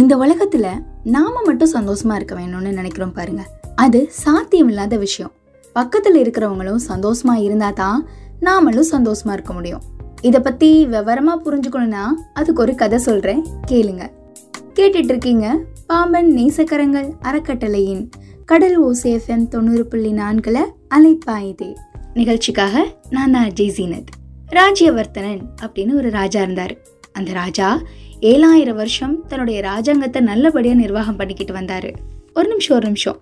இந்த உலகத்துல நாம மட்டும் சந்தோஷமா இருக்க வேணும்னு நினைக்கிறோம் பாருங்க. அது சாத்தியம் இல்லாத விஷயம். பக்கத்துல இருக்கிறவங்களும் சந்தோஷமா இருந்தா தான் நாமளும் சந்தோஷமா இருக்க முடியும். இத பத்தி விவரமா புரிஞ்சுக்கணும்னா அதுக்கு ஒரு கதை சொல்றேன். கேளுங்க. கேட்டுட்டு இருக்கீங்க பாம்பன் நேசக்கரங்கள் அறக்கட்டளையின் கடல் ஓசேஃபம் தொண்ணூறு புள்ளி நான்குல அலைப்பாயுதே. நிகழ்ச்சிக்காக நான் தான் அஜய் ராஜ்யவர்த்தனன் அப்படின்னு ஒரு ராஜா இருந்தாரு. அந்த ராஜா ஏழாயிரம் வருஷம் தன்னுடைய ராஜாங்கத்தை நல்லபடியாக நிர்வாகம் பண்ணிக்கிட்டு வந்தாரு. ஒரு நிமிஷம் ஒரு நிமிஷம்.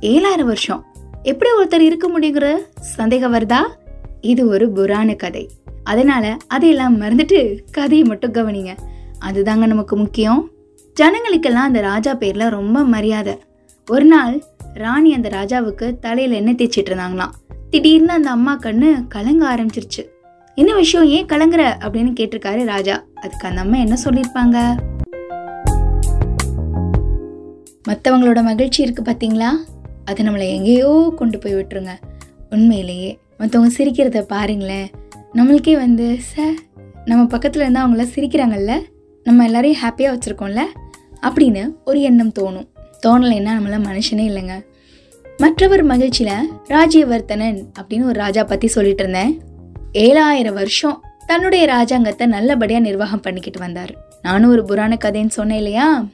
ஏழாயிரம் வருஷம். எப்படி ஒருத்தர் இருக்க முடியுங்கிற சந்தேகம் வருதா? இது ஒரு புராண கதை. அதனால அதையெல்லாம் மறந்துட்டு கதையை மட்டும் கவனிங்க. அதுதாங்க நமக்கு முக்கியம். ஜனங்களுக்கெல்லாம் அந்த ராஜா பேர்ல ரொம்ப மரியாதை. ஒரு நாள் ராணி அந்த ராஜாவுக்கு தலையில எண்ணெய் தேய்ச்சிட்டு இருந்தாங்களாம். திடீர்னு அந்த அம்மா கண்ணு கலங்க ஆரம்பிச்சிருச்சு. என்ன விஷயம் ஏன் கலங்குற? அப்படின்னு கேட்டிருக்காரு ராஜா. அதுக்கு அந்த அம்மா என்ன சொல்லியிருப்பாங்க? மற்றவங்களோட மகிழ்ச்சி இருக்கு பார்த்தீங்களா அது நம்மளை எங்கேயோ கொண்டு போய் விட்டுருங்க. உண்மையிலேயே மற்றவங்க சிரிக்கிறத பாருங்களேன். நம்மளுக்கே வந்து ச நம்ம பக்கத்தில் இருந்தால் அவங்கள சிரிக்கிறாங்கல்ல? நம்ம எல்லாரையும் ஹாப்பியாக வச்சுருக்கோம்ல? அப்படின்னு ஒரு எண்ணம் தோணும். தோணலைன்னா நம்மள மனுஷனே இல்லைங்க. மற்றவர் மகிழ்ச்சியில் ராஜ்யவர்த்தனன் அப்படின்னு ஒரு ராஜா பற்றி சொல்லிட்டு இருந்தேன். ஏழாயிரம் வருஷம் தன்னுடைய ராஜாங்கத்தை நல்லபடியாக நிர்வாகம் பண்ணிக்கிட்டு வந்தார். நானும் ஒரு புராண கதைன்னு சொன்னேன் இல்லையா?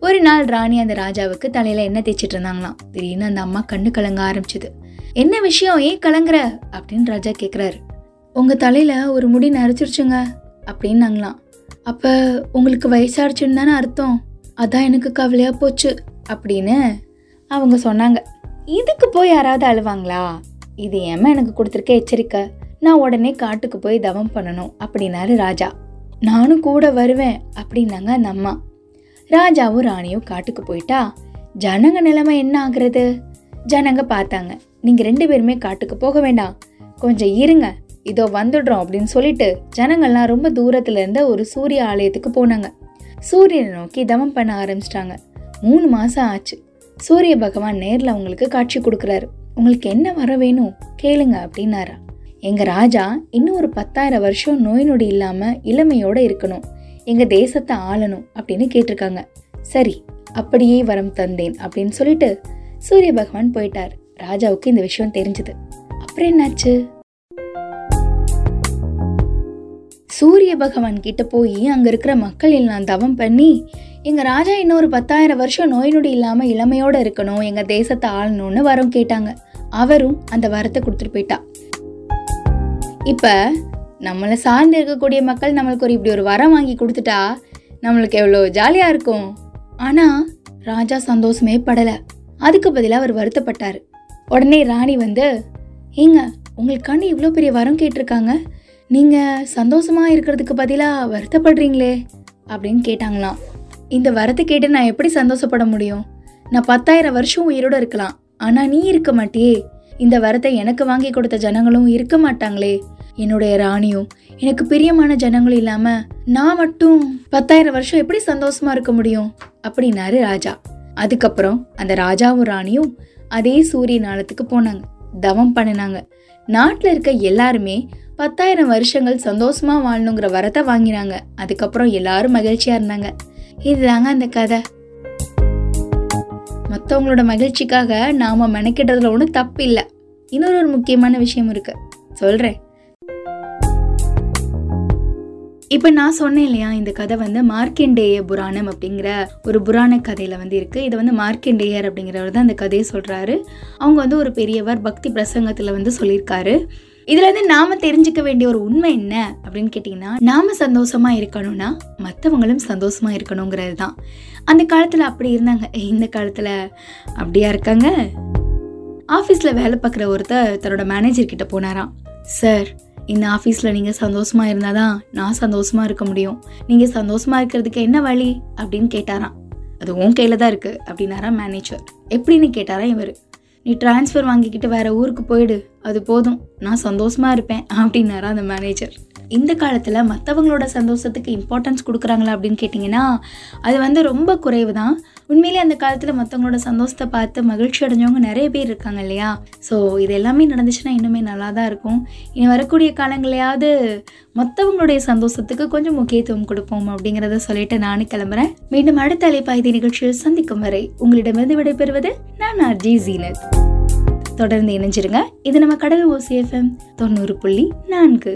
ஒரு நாள் ராணி அந்த ராஜாவுக்கு தலையில எண்ணெய் தேய்ச்சிட்டு இருந்தாங்களாம். திடீர்னு அந்த அம்மா கண்ணு கலங்க ஆரம்பிச்சது. என்ன விஷயம்? ஏன் கலங்குற? அப்படின்னு ராஜா கேக்குறாரு. உங்க தலையில ஒரு முடி நரைச்சிருச்சுங்க அப்படின்னாங்களாம். அப்ப உங்களுக்கு வயசாடுச்சுன்னு தானே அர்த்தம்? அதான் எனக்கு கவலையா போச்சு அப்படின்னு அவங்க சொன்னாங்க. இதுக்கு போய் யாராவது அழுவாங்களா? இது ஏமா எனக்கு கொடுத்துருக்க எச்சரிக்கை? நான் உடனே காட்டுக்கு போய் தவம் பண்ணணும் அப்படின்னாரு ராஜா. நானும் கூட வருவேன் அப்படின்னாங்க அந்த அம்மா. ராஜாவும் ராணியும் காட்டுக்கு போயிட்டா ஜனங்க நிலைமை என்ன ஆகுறது? ஜனங்க பார்த்தாங்க நீங்க ரெண்டு பேருமே காட்டுக்கு போக வேண்டாம். கொஞ்சம் இருங்க இதோ வந்துடுறோம் அப்படின்னு சொல்லிட்டு ஜனங்கள்லாம் ரொம்ப தூரத்துல இருந்த ஒரு சூரிய ஆலயத்துக்கு போனாங்க. சூரியனை நோக்கி தவம் பண்ண ஆரம்பிச்சிட்டாங்க. மூணு மாசம் ஆச்சு. சூரிய பகவான் நேர்ல உங்களுக்கு காட்சி கொடுக்குறாரு. உங்களுக்கு என்ன வர வேணும்? கேளுங்க அப்படின்னாரா. எங்கள் ராஜா இன்னும் ஒரு பத்தாயிரம் வருஷம் நோய் நொடி இல்லாமல் இளமையோடு இருக்கணும். எங்கள் தேசத்தை ஆளணும் அப்படின்னு கேட்டிருக்காங்க. சரி அப்படியே வரம் தந்தேன் அப்படின்னு சொல்லிட்டு சூரிய பகவான் போயிட்டார். ராஜாவுக்கு இந்த விஷயம் தெரிஞ்சது. அப்புறம் என்னாச்சு? சூரிய பகவான் கிட்ட போய் அங்க இருக்கிற மக்கள் எல்லாம் தவம் பண்ணி எங்க ராஜா இன்னொரு பத்தாயிரம் வருஷம் நோய் நொடி இல்லாம இளமையோட இருக்கணும் எங்க தேசத்தை ஆளணும்னு வரம் கேட்டாங்க. அவரும் அந்த வரத்தை கொடுத்துட்டு போயிட்டா. இப்போ நம்மளை சார்ந்து இருக்கக்கூடிய மக்கள் நம்மளுக்கு ஒரு இப்படி ஒரு வரம் வாங்கி கொடுத்துட்டா நம்மளுக்கு எவ்வளோ ஜாலியாக இருக்கும். ஆனால் ராஜா சந்தோஷமே படலை. அதுக்கு பதிலாக அவர் வருத்தப்பட்டார். உடனே ராணி வந்து ஏங்க உங்களுக்காண்டி இவ்வளோ பெரிய வரம் கேட்டிருக்காங்க. நீங்கள் சந்தோஷமாக இருக்கிறதுக்கு பதிலாக வருத்தப்படுறீங்களே? அப்படின்னு கேட்டாங்களாம். இந்த வரத்தை கேட்டு நான் எப்படி சந்தோஷப்பட முடியும்? நான் பத்தாயிரம் வருஷம் உயிரோட இருக்கலாம். ஆனால் நீ இருக்க மாட்டியே. இந்த வரத்தை எனக்கு வாங்கி கொடுத்த ஜனங்களும் இருக்க மாட்டாங்களே. என்னுடைய ராணியும் எனக்கு பிரியமான ஜனங்களும் இல்லாம நான் மட்டும் பத்தாயிரம் வருஷம் எப்படி சந்தோஷமா இருக்க முடியும்? அப்படின்னாரு ராஜா. அதுக்கப்புறம் அந்த ராஜாவும் ராணியும் அதே சூரிய நாளத்துக்கு போனாங்க. தவம் பண்ணினாங்க. நாட்டில் இருக்க எல்லாருமே பத்தாயிரம் வருஷங்கள் சந்தோஷமா வாழணுங்கிற வரத்தை வாங்கினாங்க. அதுக்கப்புறம் எல்லாரும் மகிழ்ச்சியா இருந்தாங்க. இதுதாங்க அந்த கதை. மற்றவங்களோட மகிழ்ச்சிக்காக நாம மெனக்கிடுறதுல ஒன்றும் தப்பு இல்லை இன்னொரு ஒரு முக்கியமான விஷயம் இருக்கு. சொல்றேன். இப்போ நான் சொன்னேன் இல்லையா இந்த கதை வந்து மார்க்கண்டேய புராணம் அப்படிங்கிற ஒரு புராண கதையில் வந்து இருக்குது இதை வந்து மார்க்கண்டேயர் அப்படிங்கிறவர் தான் அந்த கதையை சொல்கிறாரு அவங்க வந்து ஒரு பெரியவர் பக்தி பிரசங்கத்தில் வந்து சொல்லியிருக்காரு. இதுலேருந்து நாம் தெரிஞ்சுக்க வேண்டிய ஒரு உண்மை என்ன அப்படின்னு கேட்டிங்கன்னா நாம் சந்தோஷமாக இருக்கணும்னா மற்றவங்களும் சந்தோஷமாக இருக்கணுங்கிறது தான். அந்த காலத்தில் அப்படி இருந்தாங்க. இந்த காலத்தில் அப்படியா இருக்காங்க? ஆஃபீஸில் வேலை பார்க்குற ஒருத்தர் தன்னோட மேனேஜர் கிட்ட போனாராம். சார் இந்த ஆஃபீஸில் நீங்கள் சந்தோஷமாக இருந்தால் தான் நான் சந்தோஷமா இருக்க முடியும். நீங்கள் சந்தோஷமாக இருக்கிறதுக்கு என்ன வழி? அப்படின்னு கேட்டாராம். அது உன் கையில் தான் இருக்குது அப்படின்னாரா மேனேஜர் எப்படின்னு கேட்டாரா இவர். நீ டிரான்ஸ்ஃபர் வாங்கிக்கிட்டு வேற ஊருக்கு போயிடு அது போதும். நான் சந்தோஷமாக இருப்பேன் அப்படின்னாரா அந்த மேனேஜர் இந்த காலத்தில் மற்றவங்களோட சந்தோஷத்துக்கு இம்பார்ட்டன்ஸ் கொடுக்குறாங்களா அப்படின்னு கேட்டிங்கன்னா அது வந்து ரொம்ப குறைவு தான் உண்மையிலே அந்த காலத்தில் மற்றவங்களோட சந்தோஷத்தை பார்த்து மகிழ்ச்சி அடைஞ்சவங்க நிறைய பேர் இருக்காங்க இல்லையா? ஸோ இது எல்லாமே நடந்துச்சுன்னா இன்னுமே நல்லா தான் இருக்கும். இனி வரக்கூடிய காலங்களையாவது மற்றவங்களுடைய சந்தோஷத்துக்கு கொஞ்சம் முக்கியத்துவம் கொடுப்போம் அப்படிங்கிறத சொல்லிட்டு நானும் கிளம்புறேன். மீண்டும் அடுத்த அலைப்பாய்தி நிகழ்ச்சியில் சந்திக்கும் வரை உங்களிடமிருந்து விடைபெறுவது நான் அர்ஜி ஜீனத். தொடர்ந்து இணைஞ்சிருங்க. இது நம்ம கடல் ஓசிஎஃப்எம் தொண்ணூறு புள்ளி நான்கு.